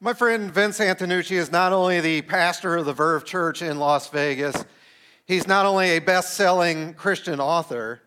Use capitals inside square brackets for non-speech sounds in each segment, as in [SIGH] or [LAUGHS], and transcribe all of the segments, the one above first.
My friend Vince Antonucci is not only the pastor of the Verve Church in Las Vegas, he's not only a best selling Christian author,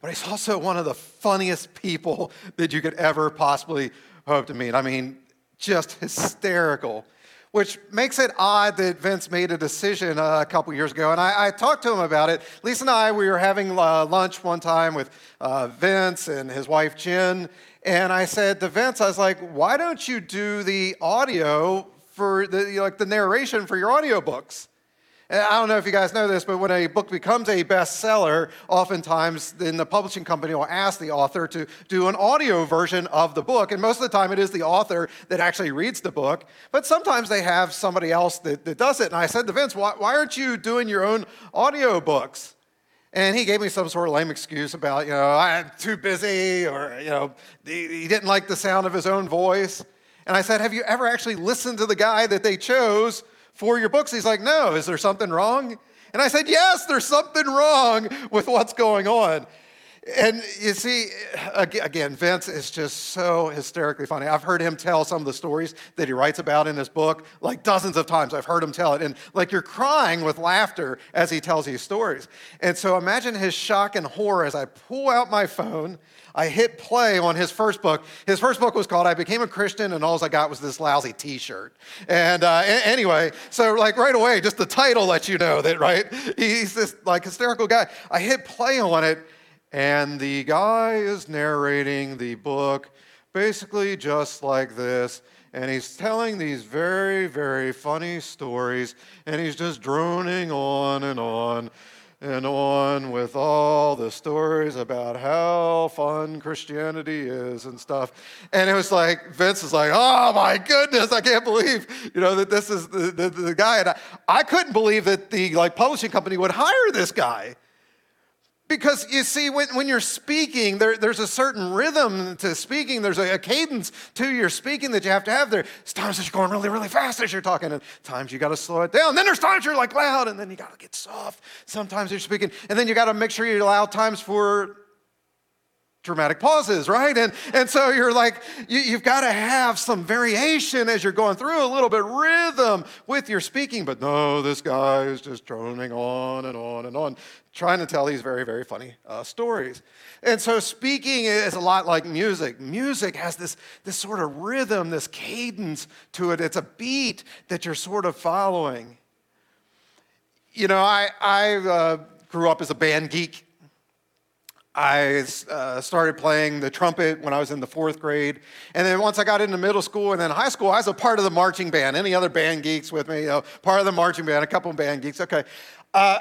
but he's also one of the funniest people [LAUGHS] that you could ever possibly hope to meet. I mean, just hysterical, which makes it odd that Vince made a decision uh, a couple years ago. And I, I, talked to him about it. Lisa and I, we were having uh, lunch one time with uh, Vince and his wife, Jen. And I said to Vince, I was like, why don't you do the audio for the, like the narration for your audiobooks? Uh, I don't know if you guys know this, but when a book becomes a bestseller, oftentimes then the publishing company will ask the author to do an audio version of the book. And most of the time it is the author that actually reads the book. But sometimes they have somebody else that, that does it. And I said to Vince, why, why aren't you doing your own audio books? And he gave me some sort of lame excuse about, you know, I'm too busy or, you know, he didn't like the sound of his own voice. And I said, Have you ever actually listened to the guy that they chose for your books? He's like, No, is there something wrong? And I said, Yes, there's something wrong with what's going on. And you see, again, Vince is just so hysterically funny. I've heard him tell some of the stories that he writes about in his book, like dozens of times. I've heard him tell it. And like you're crying with laughter as he tells these stories. And so imagine his shock and horror as I pull out my phone I hit play on his first book. His first book was called I Became a Christian, and all I got was this lousy t shirt. And uh, anyway, so like right away, just the title lets you know that, right? He's this like hysterical guy. I hit play on it, and the guy is narrating the book basically just like this. And he's telling these very, very funny stories, and he's just droning on and on and on with all the stories about how fun Christianity is and stuff. And it was like, Vince is like, oh my goodness, I can't believe, you know, that this is the, the, the guy. And I, I couldn't believe that the like publishing company would hire this guy. Because you see, when, when you're speaking, there, there's a certain rhythm to speaking. There's a, a, cadence to your speaking that you have to have. There's times that you're going really, really fast as you're talking, and times you got to slow it down. Then there's times you're like loud, and then you got to get soft. Sometimes you're speaking, and then you got to make sure you allow times for dramatic pauses, right? And, and so you're like, you, you've got to have some variation as you're going through, a little bit rhythm with your speaking. But no, this guy is just droning on and on and on, trying to tell these very, very funny uh, stories. And so speaking is a lot like music. Music has this, this sort of rhythm, this cadence to it. It's a beat that you're sort of following. You know, I, I uh, grew up as a band geek. I uh, started playing the trumpet when I was in the fourth grade. And then once I got into middle school and then high school, I was a part of the marching band. Any other band geeks with me? You know, part of the marching band, a couple band geeks. Okay. Uh,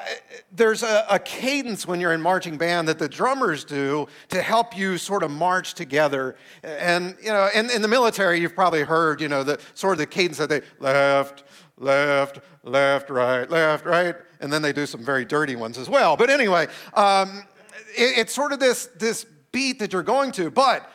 there's a, a, cadence when you're in marching band that the drummers do to help you sort of march together. And, you know, in, in the military, you've probably heard, you know, the sort of the cadence that they left, left, left, right, left, right. And then they do some very dirty ones as well. But anyway, um, it, it's sort of this, this beat that you're going to. But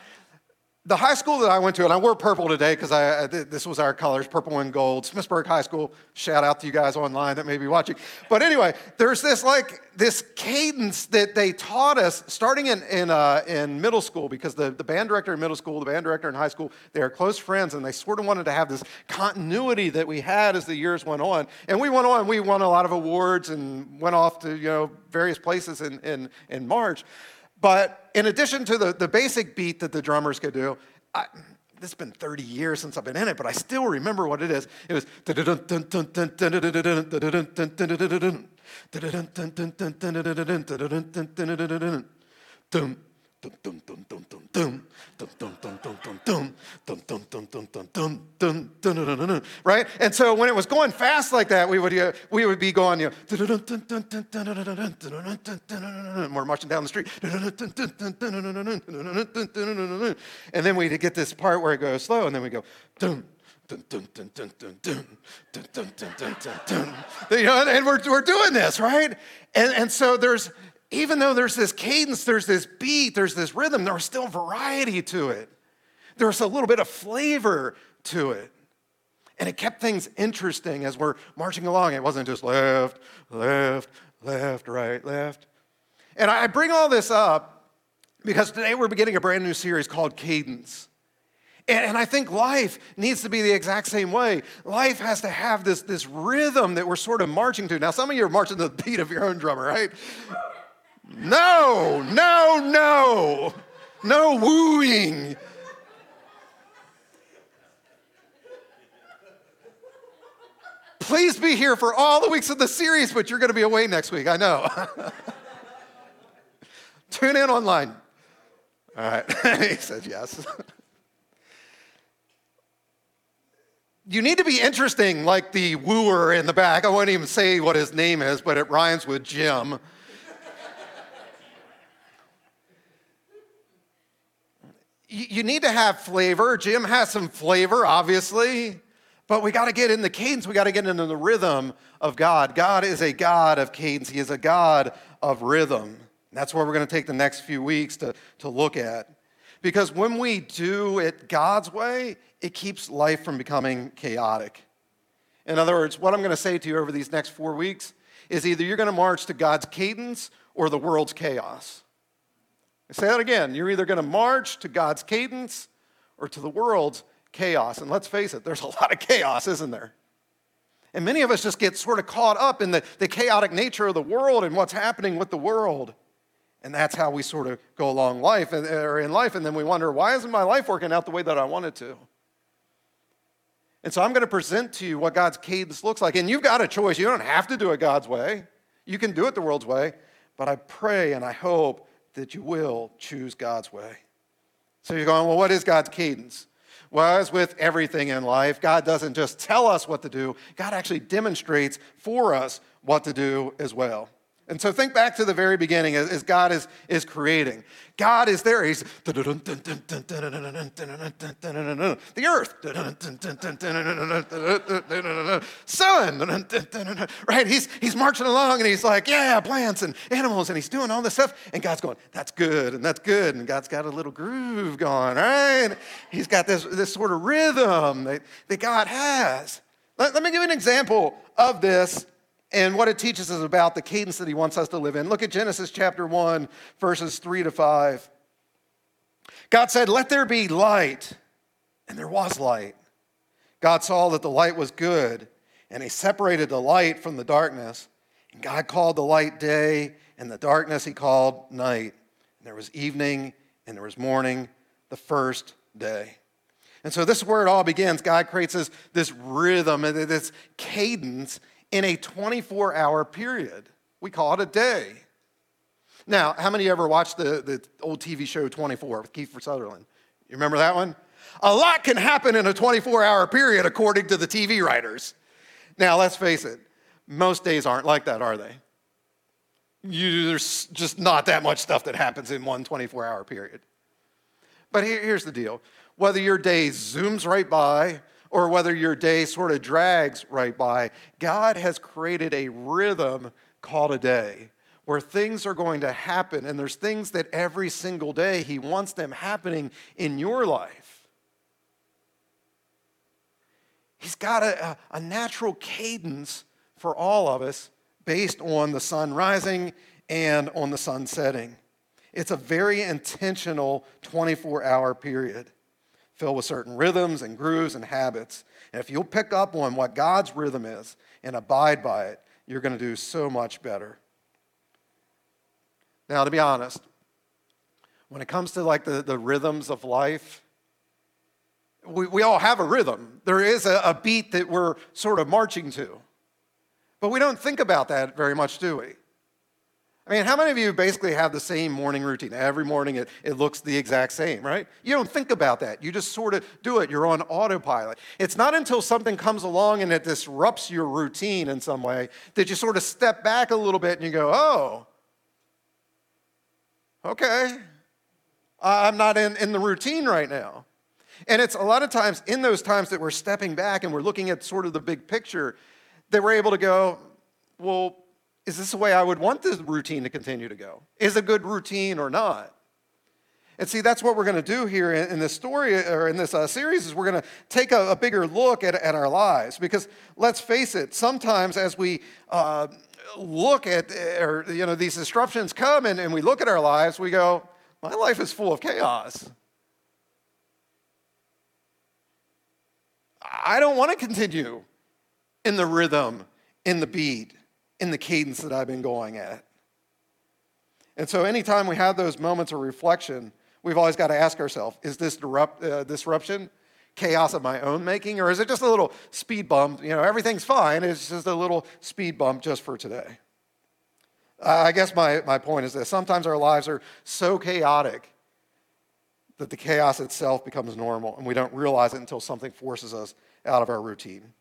the high school that I went to, and I wore purple today because this was our colors, purple and gold, Smithsburg High School. Shout out to you guys online that may be watching. But anyway, there's this like this cadence that they taught us starting in in, uh, in middle school because the, the band director in middle school, the band director in high school, they are close friends, and they sort of wanted to have this continuity that we had as the years went on. And we went on, we won a lot of awards and went off to you know various places in in, in March. But in addition to the, the basic beat that the drummers could do, I, this has been 30 years since I've been in it, but I still remember what it is. It was right? And so when it was going fast like that, we would, uh, we would be going, you know, we're marching down the street. And then we'd get this part where it goes slow, and then we go. You know, and we're, we're doing this, right? And, and so there's, even though there's this cadence, there's this beat, there's this rhythm, there's still variety to it. There's a little bit of flavor to it. And it kept things interesting as we're marching along. It wasn't just left, left, left, right, left. And I bring all this up because today we're beginning a brand new series called Cadence. And, I think life needs to be the exact same way. Life has to have this, this rhythm that we're sort of marching to. Now, some of you are marching to the beat of your own drummer, right? No, no, no, no wooing. Please be here for all the weeks of the series, but you're going to be away next week, I know. [LAUGHS] Tune in online. All right. [LAUGHS] he said yes. you need to be interesting, like the wooer in the back. I won't even say what his name is, but it rhymes with Jim. You need to have flavor. Jim has some flavor, obviously, but we got to get in the cadence. We got to get into the rhythm of God. God is a God of cadence, He is a God of rhythm. That's what we're going to take the next few weeks to, to look at. Because when we do it God's way, it keeps life from becoming chaotic. In other words, what I'm going to say to you over these next four weeks is either you're going to march to God's cadence or the world's chaos. I say that again. You're either going to march to God's cadence or to the world's chaos. And let's face it, there's a lot of chaos, isn't there? And many of us just get sort of caught up in the, the chaotic nature of the world and what's happening with the world. And that's how we sort of go along life or in life. And then we wonder, why isn't my life working out the way that I want it to? And so I'm going to present to you what God's cadence looks like. And you've got a choice. You don't have to do it God's way, you can do it the world's way. But I pray and I hope that you will choose God's way. So you're going, well, what is God's cadence? Well, as with everything in life, God doesn't just tell us what to do, God actually demonstrates for us what to do as well. And so think back to the very beginning as, God is, is creating. God is there. He's the earth, sun, right? He's, he's marching along and he's like, yeah, plants and animals, and he's doing all this stuff. And God's going, that's good, and that's good. And God's got a little groove going, right? He's got this, this sort of rhythm that, that God has. Let, let me give you an example of this and what it teaches us about the cadence that he wants us to live in. Look at Genesis chapter 1, verses 3 to 5. God said, Let there be light, and there was light. God saw that the light was good, and he separated the light from the darkness. And God called the light day, and the darkness he called night. And there was evening, and there was morning, the first day. And so this is where it all begins. God creates this, this rhythm, this cadence in a 24 hour period. We call it a day. Now, how many ever watched the, the old TV show 24 with Kiefer Sutherland? You remember that one? A lot can happen in a 24 hour period, according to the TV writers. Now, let's face it, most days aren't like that, are they? You, there's just not that much stuff that happens in one 24 hour period. But here, here's the deal whether your day zooms right by or whether your day sort of drags right by, God has created a rhythm called a day where things are going to happen. And there's things that every single day He wants them happening in your life. He's got a, a, natural cadence for all of us based on the sun rising and on the sun setting. It's a very intentional 24 hour period filled with certain rhythms and grooves and habits. And if you'll pick up on what God's rhythm is and abide by it, you're going to do so much better. Now, to be honest, when it comes to like the, the rhythms of life, we, we all have a rhythm. There is a, a beat that we're sort of marching to. But we don't think about that very much, do we? I mean, how many of you basically have the same morning routine? Every morning it, it looks the exact same, right? You don't think about that. You just sort of do it. You're on autopilot. It's not until something comes along and it disrupts your routine in some way that you sort of step back a little bit and you go, oh, okay, I'm not in, in the routine right now. And it's a lot of times in those times that we're stepping back and we're looking at sort of the big picture that we're able to go, well, is this the way I would want this routine to continue to go? Is a good routine or not? And see, that's what we're going to do here in, in this story or in this uh, series is we're going to take a, a, bigger look at, at our lives because let's face it, sometimes as we uh, look at or you know these disruptions come and, and we look at our lives, we go, my life is full of chaos. I don't want to continue in the rhythm, in the beat, in the cadence that I've been going at. And so, anytime we have those moments of reflection, we've always got to ask ourselves is this disrupt, uh, disruption chaos of my own making, or is it just a little speed bump? You know, everything's fine, it's just a little speed bump just for today. I guess my, my point is this sometimes our lives are so chaotic that the chaos itself becomes normal, and we don't realize it until something forces us out of our routine.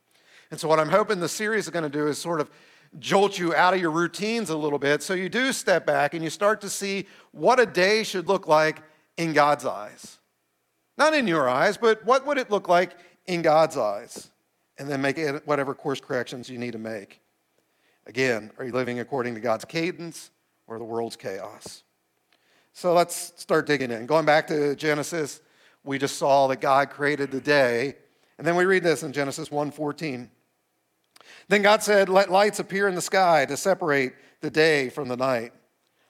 And so, what I'm hoping the series is going to do is sort of jolt you out of your routines a little bit so you do step back and you start to see what a day should look like in God's eyes. Not in your eyes, but what would it look like in God's eyes? And then make whatever course corrections you need to make. Again, are you living according to God's cadence or the world's chaos? So let's start digging in. Going back to Genesis, we just saw that God created the day. And then we read this in Genesis 1:14. Then God said, Let lights appear in the sky to separate the day from the night.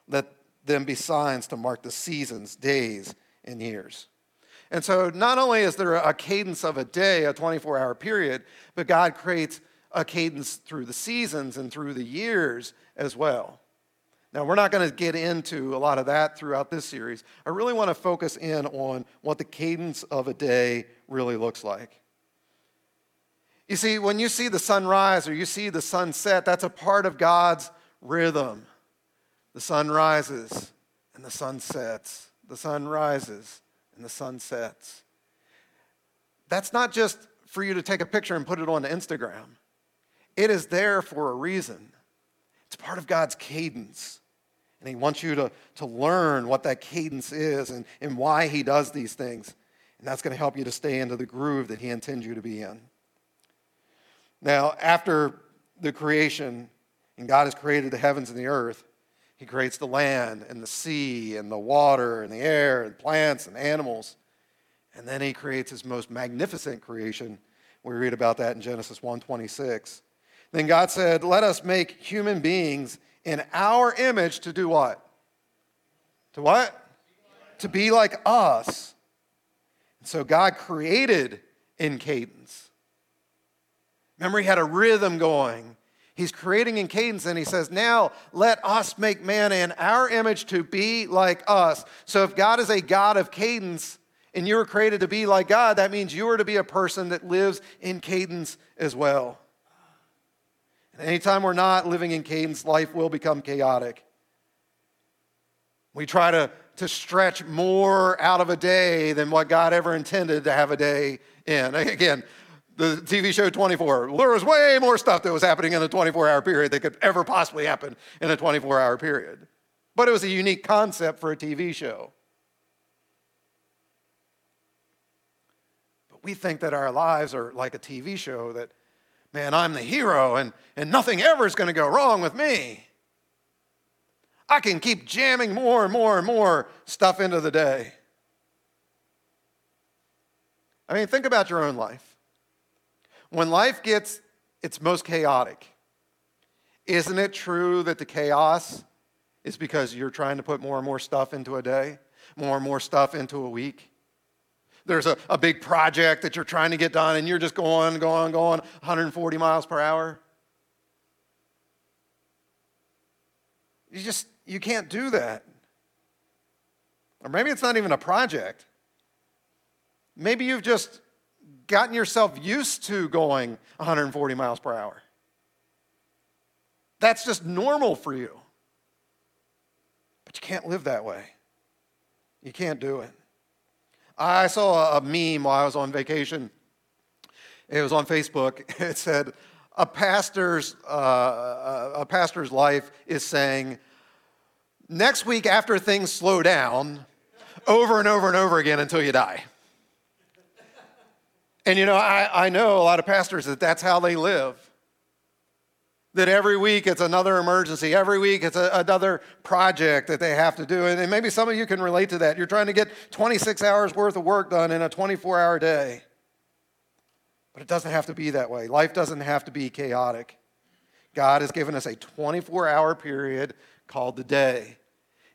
Let them be signs to mark the seasons, days, and years. And so, not only is there a cadence of a day, a 24 hour period, but God creates a cadence through the seasons and through the years as well. Now, we're not going to get into a lot of that throughout this series. I really want to focus in on what the cadence of a day really looks like. You see, when you see the sun rise or you see the sun set, that's a part of God's rhythm. The sun rises and the sun sets. The sun rises and the sun sets. That's not just for you to take a picture and put it on Instagram. It is there for a reason. It's part of God's cadence. And He wants you to, to learn what that cadence is and, and why He does these things. And that's going to help you to stay into the groove that He intends you to be in. Now, after the creation, and God has created the heavens and the earth, He creates the land and the sea and the water and the air and plants and animals. And then He creates His most magnificent creation. We read about that in Genesis 1:26. Then God said, Let us make human beings in our image to do what? To what? To be like us. And so God created in cadence. Remember, He had a rhythm going. He's creating in cadence, and He says, Now let us make man in our image to be like us. So if God is a God of cadence, and you were created to be like God, that means you are to be a person that lives in cadence as well. And anytime we're not living in cadence, life will become chaotic. We try to, to stretch more out of a day than what God ever intended to have a day in. [LAUGHS] Again, the TV show 24, there was way more stuff that was happening in a 24 hour period that could ever possibly happen in a 24 hour period. But it was a unique concept for a TV show. But we think that our lives are like a TV show that man, I'm the hero and, and nothing ever is going to go wrong with me. I can keep jamming more and more and more stuff into the day. I mean, think about your own life. When life gets its most chaotic, isn't it true that the chaos is because you're trying to put more and more stuff into a day, more and more stuff into a week? there's a, a big project that you're trying to get done and you're just going, going, going 140 miles per hour. You just, you can't do that. Or maybe it's not even a project. Maybe you've just gotten yourself used to going 140 miles per hour. That's just normal for you. But you can't live that way. You can't do it. I saw a meme while I was on vacation. It was on Facebook. [LAUGHS] It said, a pastor's, uh, a pastor's life is saying, next week after things slow down, over and over and over again until you die. And you know, I, I know a lot of pastors that that's how they live that every week it's another emergency. Every week it's a, another project that they have to do. And maybe some of you can relate to that. You're trying to get 26 hours worth of work done in a 24 hour day. But it doesn't have to be that way. Life doesn't have to be chaotic. God has given us a 24 hour period called the day.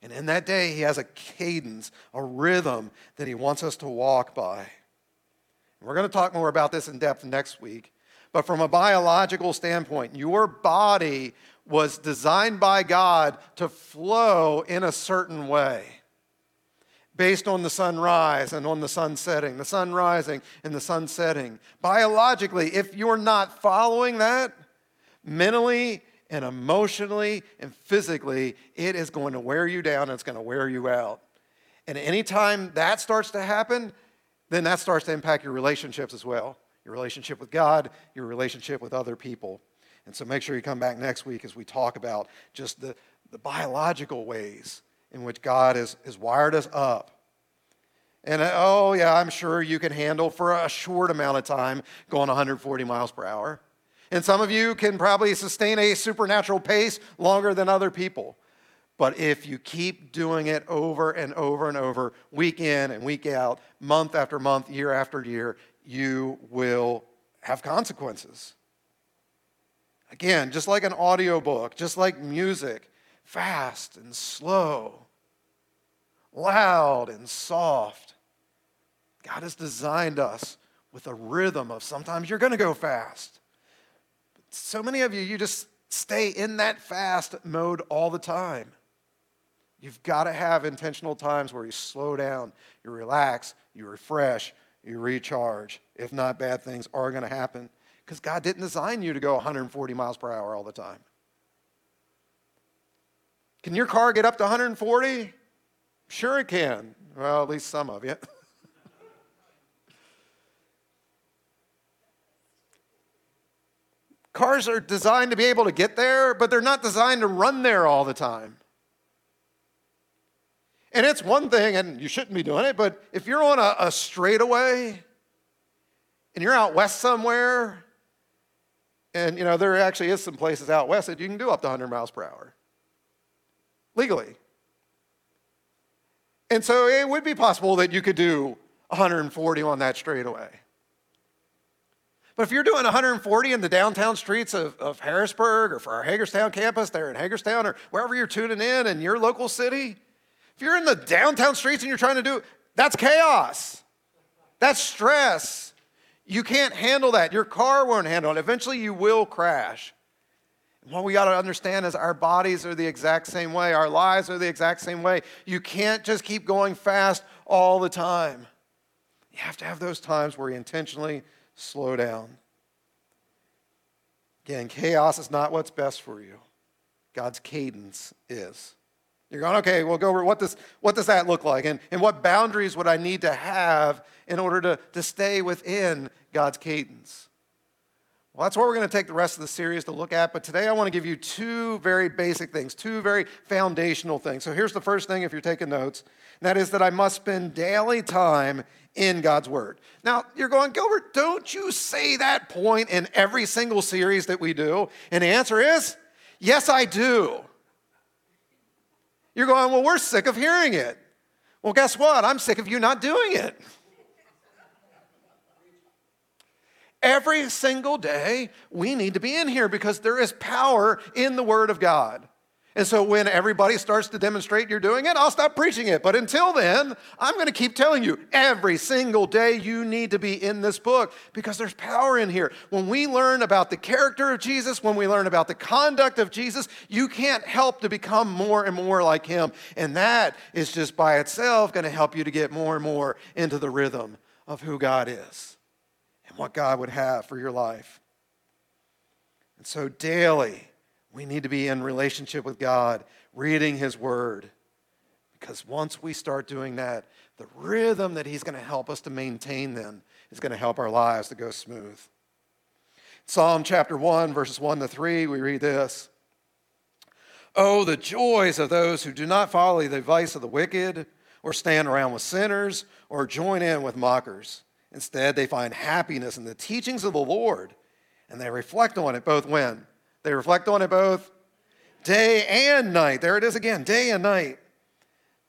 And in that day, He has a cadence, a rhythm that He wants us to walk by. We're going to talk more about this in depth next week. But from a biological standpoint, your body was designed by God to flow in a certain way based on the sunrise and on the sun setting, the sun rising and the sun setting. Biologically, if you're not following that, mentally and emotionally and physically, it is going to wear you down and it's going to wear you out. And anytime that starts to happen, then that starts to impact your relationships as well your relationship with God, your relationship with other people. And so make sure you come back next week as we talk about just the, the biological ways in which God has, has wired us up. And uh, oh, yeah, I'm sure you can handle for a short amount of time going 140 miles per hour. And some of you can probably sustain a supernatural pace longer than other people. But if you keep doing it over and over and over, week in and week out, month after month, year after year, you will have consequences. Again, just like an audiobook, just like music, fast and slow, loud and soft. God has designed us with a rhythm of sometimes you're going to go fast. But so many of you, you just stay in that fast mode all the time. You've got to have intentional times where you slow down, you relax, you refresh, you recharge. If not, bad things are going to happen because God didn't design you to go 140 miles per hour all the time. Can your car get up to 140? Sure, it can. Well, at least some of you. [LAUGHS] Cars are designed to be able to get there, but they're not designed to run there all the time. And it's one thing, and you shouldn't be doing it, but if you're on a, a straightaway and you're out west somewhere, and you know, there actually is some places out west that you can do up to 100 miles per hour legally. And so it would be possible that you could do 140 on that straightaway. But if you're doing 140 in the downtown streets of, of Harrisburg or for our Hagerstown campus there in Hagerstown or wherever you're tuning in in your local city, if you're in the downtown streets and you're trying to do, that's chaos. That's stress. You can't handle that. Your car won't handle it. Eventually, you will crash. What we got to understand is our bodies are the exact same way, our lives are the exact same way. You can't just keep going fast all the time. You have to have those times where you intentionally slow down. Again, chaos is not what's best for you, God's cadence is. You're going, okay, we'll go over what does, what does that look like? And, and what boundaries would I need to have in order to, to stay within God's cadence? Well, that's what we're going to take the rest of the series to look at. But today I want to give you two very basic things, two very foundational things. So here's the first thing if you're taking notes, and that is that I must spend daily time in God's Word. Now, you're going, Gilbert, don't you say that point in every single series that we do? And the answer is, yes, I do. You're going, well, we're sick of hearing it. Well, guess what? I'm sick of you not doing it. Every single day, we need to be in here because there is power in the Word of God. And so when everybody starts to demonstrate you're doing it, I'll stop preaching it. But until then, I'm going to keep telling you every single day you need to be in this book because there's power in here. When we learn about the character of Jesus, when we learn about the conduct of Jesus, you can't help to become more and more like him. And that is just by itself going to help you to get more and more into the rhythm of who God is and what God would have for your life. And so daily, we need to be in relationship with God, reading His Word. Because once we start doing that, the rhythm that He's going to help us to maintain then is going to help our lives to go smooth. Psalm chapter 1, verses 1 to 3, we read this Oh, the joys of those who do not follow the advice of the wicked, or stand around with sinners, or join in with mockers. Instead, they find happiness in the teachings of the Lord, and they reflect on it both when? They reflect on it both day and night. There it is again, day and night.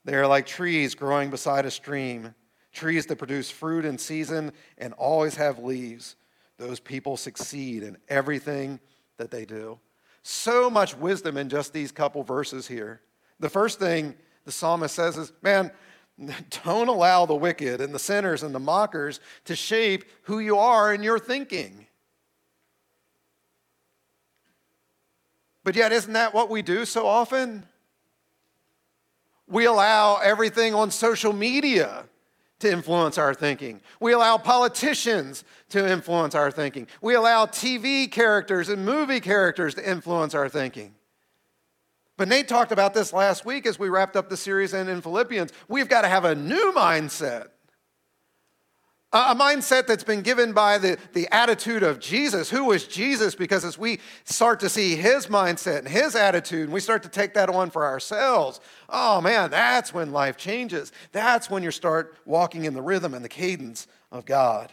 They are like trees growing beside a stream, trees that produce fruit in season and always have leaves. Those people succeed in everything that they do. So much wisdom in just these couple verses here. The first thing the psalmist says is, man, [LAUGHS] Don't allow the wicked and the sinners and the mockers to shape who you are in your thinking. But yet, isn't that what we do so often? We allow everything on social media to influence our thinking. We allow politicians to influence our thinking. We allow TV characters and movie characters to influence our thinking. But Nate talked about this last week as we wrapped up the series and in Philippians. We've got to have a new mindset. A mindset that's been given by the, the attitude of Jesus. Who was Jesus? Because as we start to see his mindset and his attitude, and we start to take that on for ourselves, oh man, that's when life changes. That's when you start walking in the rhythm and the cadence of God.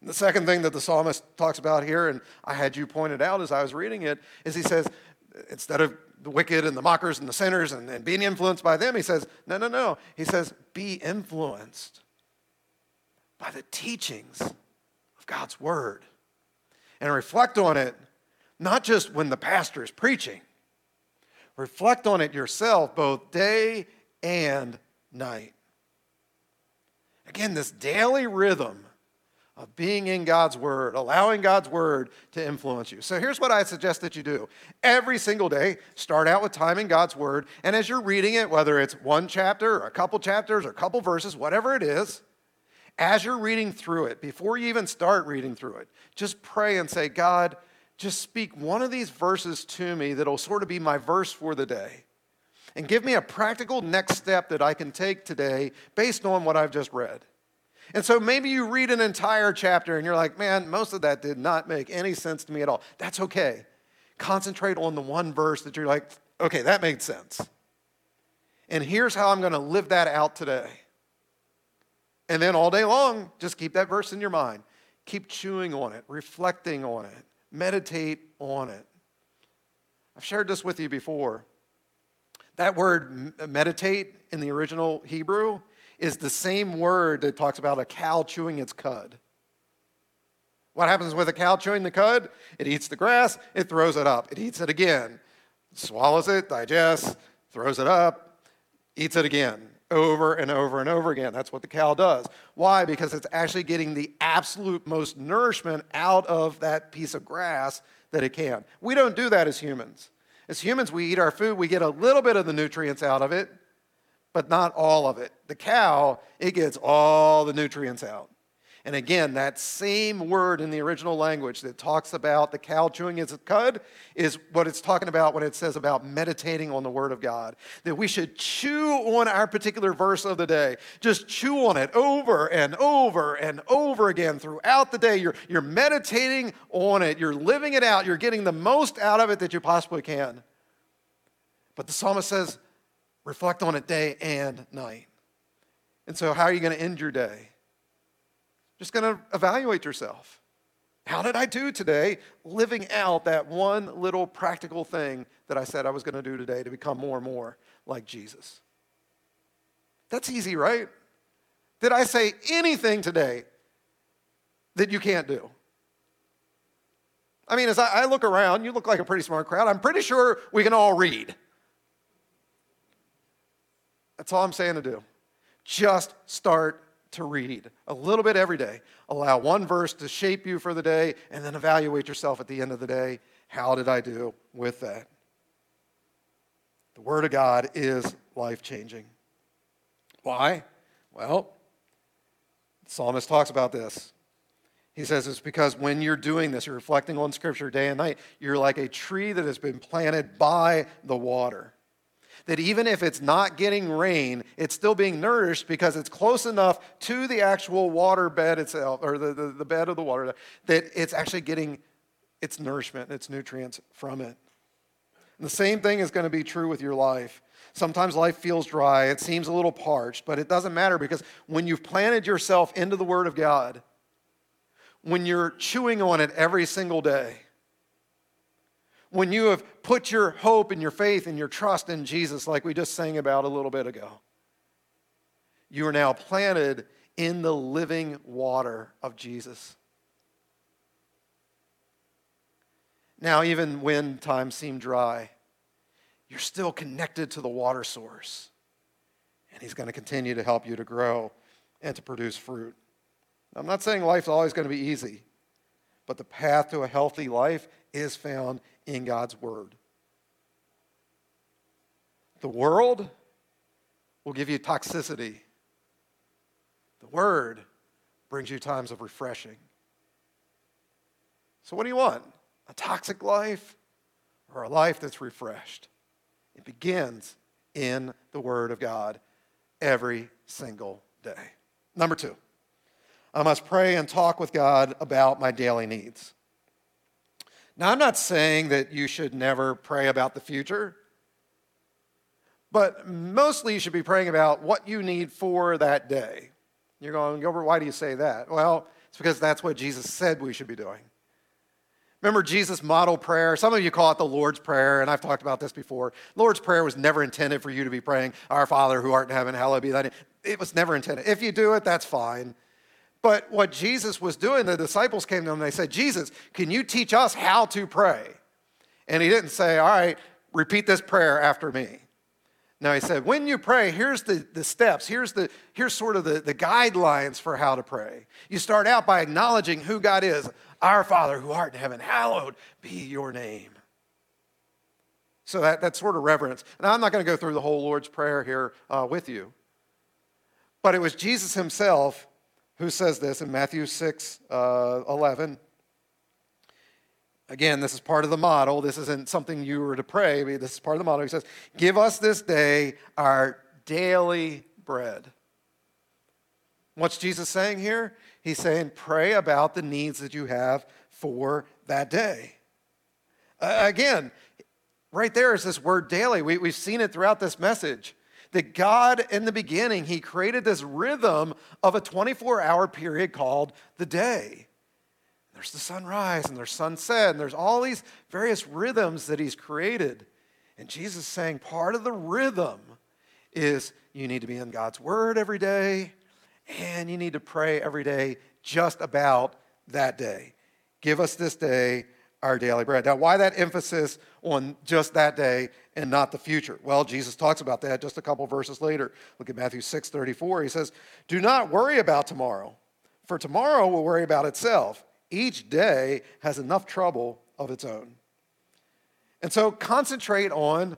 And the second thing that the psalmist talks about here, and I had you pointed out as I was reading it, is he says, instead of the wicked and the mockers and the sinners and, and being influenced by them, he says, no, no, no. He says, be influenced by the teachings of God's word and reflect on it, not just when the pastor is preaching, reflect on it yourself both day and night. Again, this daily rhythm of being in God's Word, allowing God's Word to influence you. So here's what I suggest that you do. Every single day, start out with time in God's Word, and as you're reading it, whether it's one chapter or a couple chapters or a couple verses, whatever it is, as you're reading through it, before you even start reading through it, just pray and say, God, just speak one of these verses to me that'll sort of be my verse for the day. And give me a practical next step that I can take today based on what I've just read. And so maybe you read an entire chapter and you're like, man, most of that did not make any sense to me at all. That's okay. Concentrate on the one verse that you're like, okay, that made sense. And here's how I'm going to live that out today. And then all day long, just keep that verse in your mind. Keep chewing on it, reflecting on it, meditate on it. I've shared this with you before. That word meditate in the original Hebrew is the same word that talks about a cow chewing its cud. What happens with a cow chewing the cud? It eats the grass, it throws it up. It eats it again, swallows it, digests, throws it up, eats it again over and over and over again. That's what the cow does. Why? Because it's actually getting the absolute most nourishment out of that piece of grass that it can. We don't do that as humans. As humans, we eat our food, we get a little bit of the nutrients out of it, but not all of it. The cow, it gets all the nutrients out. And again, that same word in the original language that talks about the cow chewing its cud is what it's talking about when it says about meditating on the Word of God. That we should chew on our particular verse of the day. Just chew on it over and over and over again throughout the day. You're, you're meditating on it, you're living it out, you're getting the most out of it that you possibly can. But the psalmist says, reflect on it day and night. And so, how are you going to end your day? Just going to evaluate yourself. How did I do today living out that one little practical thing that I said I was going to do today to become more and more like Jesus? That's easy, right? Did I say anything today that you can't do? I mean, as I, look around, you look like a pretty smart crowd. I'm pretty sure we can all read. That's all I'm saying to do. Just start to read a little bit every day. Allow one verse to shape you for the day, and then evaluate yourself at the end of the day. How did I do with that? The Word of God is life changing. Why? Well, the psalmist talks about this. He says it's because when you're doing this, you're reflecting on Scripture day and night, you're like a tree that has been planted by the water that even if it's not getting rain, it's still being nourished because it's close enough to the actual water bed itself, or the, the, the bed of the water, that it's actually getting its nourishment and its nutrients from it. And the same thing is going to be true with your life. Sometimes life feels dry, it seems a little parched, but it doesn't matter because when you've planted yourself into the Word of God, when you're chewing on it every single day, when you have put your hope and your faith and your trust in Jesus, like we just sang about a little bit ago. You are now planted in the living water of Jesus. Now, even when times seem dry, you're still connected to the water source. and He's going to continue to help you to grow and to produce fruit. I'm not saying life's always going to be easy, but the path to a healthy life is found in God's Word. The world will give you toxicity. The Word brings you times of refreshing. So, what do you want? A toxic life or a life that's refreshed? It begins in the Word of God every single day. Number two, I must pray and talk with God about my daily needs. Now, I'm not saying that you should never pray about the future, but mostly you should be praying about what you need for that day. You're going, Gilbert, why do you say that? Well, it's because that's what Jesus said we should be doing. Remember Jesus' model prayer? Some of you call it the Lord's Prayer, and I've talked about this before. Lord's Prayer was never intended for you to be praying, Our Father who art in heaven, hallowed be thy name. It was never intended. If you do it, that's fine. But what Jesus was doing, the disciples came to him and they said, Jesus, can you teach us how to pray? And he didn't say, All right, repeat this prayer after me. Now he said, when you pray, here's the, the steps, here's, the, here's sort of the, the guidelines for how to pray. You start out by acknowledging who God is. Our Father who art in heaven, hallowed be your name. So that, that sort of reverence. And I'm not going to go through the whole Lord's Prayer here uh, with you. But it was Jesus himself who says this in Matthew 6 uh, 11. Again, this is part of the model. This isn't something you were to pray. This is part of the model. He says, Give us this day our daily bread. What's Jesus saying here? He's saying, Pray about the needs that you have for that day. Uh, again, right there is this word daily. We, we've seen it throughout this message. That God, in the beginning, He created this rhythm of a 24 hour period called the day there's the sunrise and there's sunset and there's all these various rhythms that he's created. And Jesus is saying part of the rhythm is you need to be in God's word every day and you need to pray every day just about that day. Give us this day our daily bread. Now, why that emphasis on just that day and not the future? Well, Jesus talks about that just a couple verses later. Look at Matthew 6 34. He says, Do not worry about tomorrow, for tomorrow will worry about itself. Each day has enough trouble of its own. And so concentrate on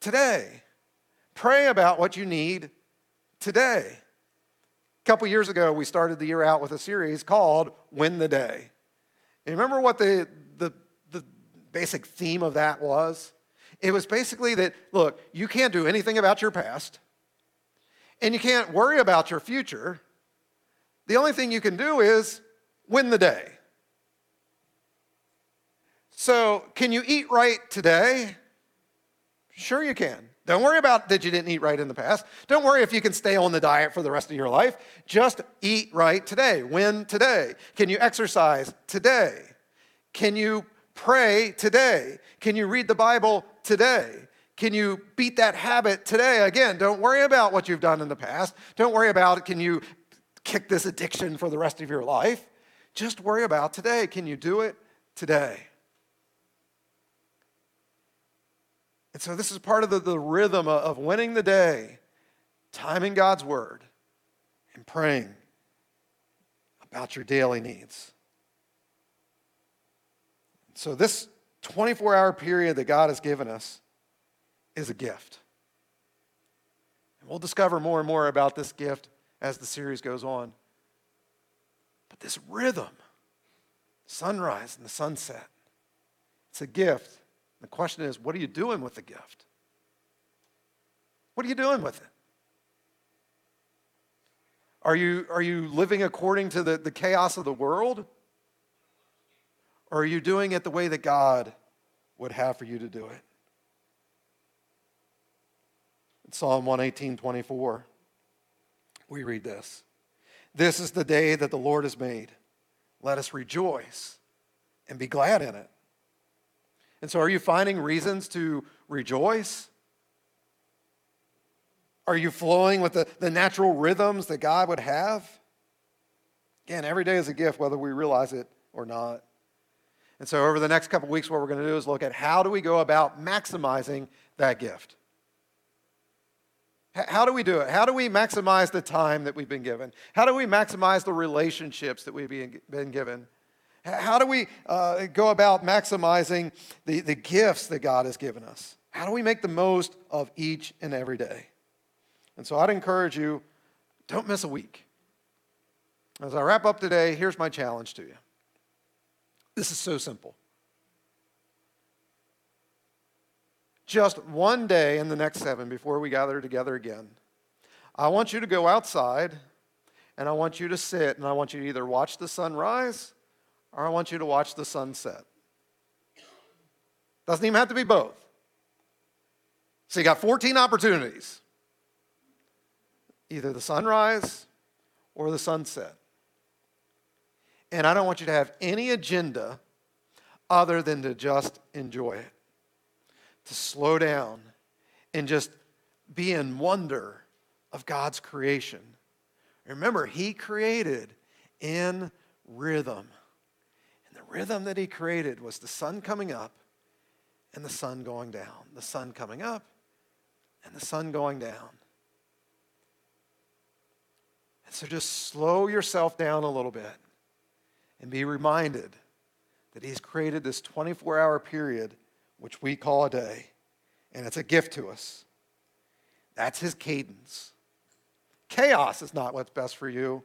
today. Pray about what you need today. A couple years ago, we started the year out with a series called Win the Day. And remember what the, basic theme of that was? It was basically that, look, you can't do anything about your past, and you can't worry about your future. The only thing you can do is win the day. So, can you eat right today? Sure, you can. Don't worry about that you didn't eat right in the past. Don't worry if you can stay on the diet for the rest of your life. Just eat right today. Win today. Can you exercise today? Can you pray today? Can you read the Bible today? Can you beat that habit today? Again, don't worry about what you've done in the past. Don't worry about can you kick this addiction for the rest of your life. Just worry about today. Can you do it today? And so this is part of the, the rhythm of winning the day, timing God's word, and praying about your daily needs. So this 24 hour period that God has given us is a gift. And we'll discover more and more about this gift as the series goes on. But this rhythm, sunrise and the sunset, it's a gift the question is, what are you doing with the gift? What are you doing with it? Are you, are you living according to the, the chaos of the world? Or are you doing it the way that God would have for you to do it? In Psalm 118 24, we read this This is the day that the Lord has made. Let us rejoice and be glad in it. And so, are you finding reasons to rejoice? Are you flowing with the, the natural rhythms that God would have? Again, every day is a gift, whether we realize it or not. And so, over the next couple weeks, what we're going to do is look at how do we go about maximizing that gift. How do we do it? How do we maximize the time that we've been given? How do we maximize the relationships that we've been given? How do we uh, go about maximizing the, the gifts that God has given us? How do we make the most of each and every day? And so I'd encourage you don't miss a week. As I wrap up today, here's my challenge to you. This is so simple. Just one day in the next seven before we gather together again, I want you to go outside and I want you to sit and I want you to either watch the sun rise or I want you to watch the sunset. Doesn't even have to be both. So you got 14 opportunities either the sunrise or the sunset. And I don't want you to have any agenda other than to just enjoy it, to slow down and just be in wonder of God's creation. Remember, He created in rhythm. And the rhythm that He created was the sun coming up and the sun going down, the sun coming up and the sun going down. And so just slow yourself down a little bit and be reminded that He's created this 24 hour period, which we call a day, and it's a gift to us. That's His cadence. Chaos is not what's best for you,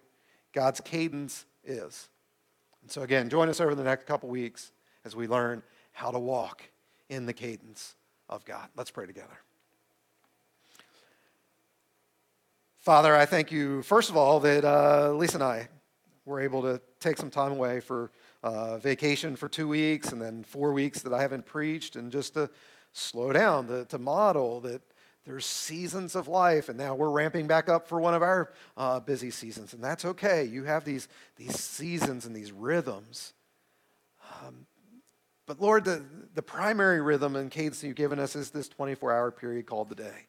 God's cadence is. And so, again, join us over the next couple weeks as we learn how to walk in the cadence of God. Let's pray together. Father, I thank you, first of all, that uh, Lisa and I were able to take some time away for uh, vacation for two weeks and then four weeks that I haven't preached, and just to slow down, to, to model that there's seasons of life, and now we're ramping back up for one of our uh, busy seasons, and that's okay. You have these, these seasons and these rhythms. Um, but Lord, the, the primary rhythm and cadence you've given us is this 24 hour period called the day.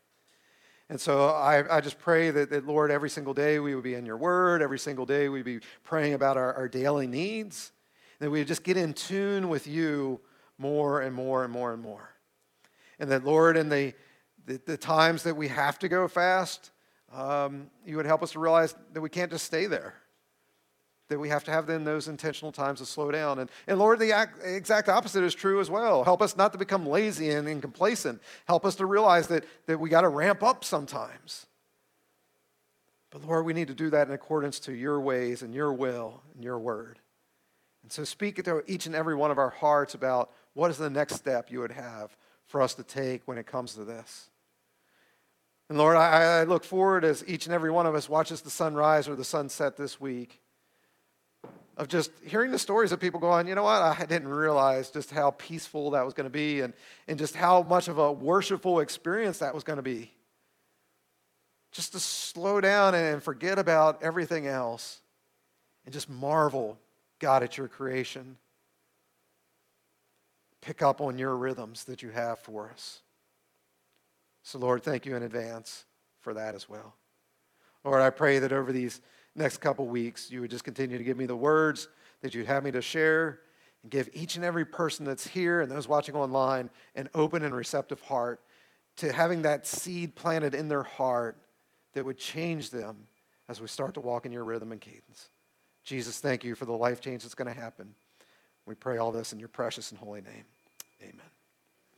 And so I, I just pray that, that, Lord, every single day we would be in your word, every single day we'd be praying about our, our daily needs, that we would just get in tune with you more and more and more and more. And that, Lord, in the, the, the times that we have to go fast, um, you would help us to realize that we can't just stay there that we have to have then those intentional times to slow down. And, and Lord, the exact opposite is true as well. Help us not to become lazy and, and complacent. Help us to realize that, that we got to ramp up sometimes. But Lord, we need to do that in accordance to your ways and your will and your word. And so speak to each and every one of our hearts about what is the next step you would have for us to take when it comes to this. And Lord, I, I look forward as each and every one of us watches the sunrise or the sunset this week of just hearing the stories of people going, you know what, I didn't realize just how peaceful that was going to be and, and just how much of a worshipful experience that was going to be. Just to slow down and forget about everything else and just marvel, God, at your creation. Pick up on your rhythms that you have for us. So, Lord, thank you in advance for that as well. Lord, I pray that over these next couple weeks, you would just continue to give me the words that you'd have me to share and give each and every person that's here and those watching online an open and receptive heart to having that seed planted in their heart that would change them as we start to walk in your rhythm and cadence. Jesus, thank you for the life change that's going to happen. We pray all this in your precious and holy name. Amen.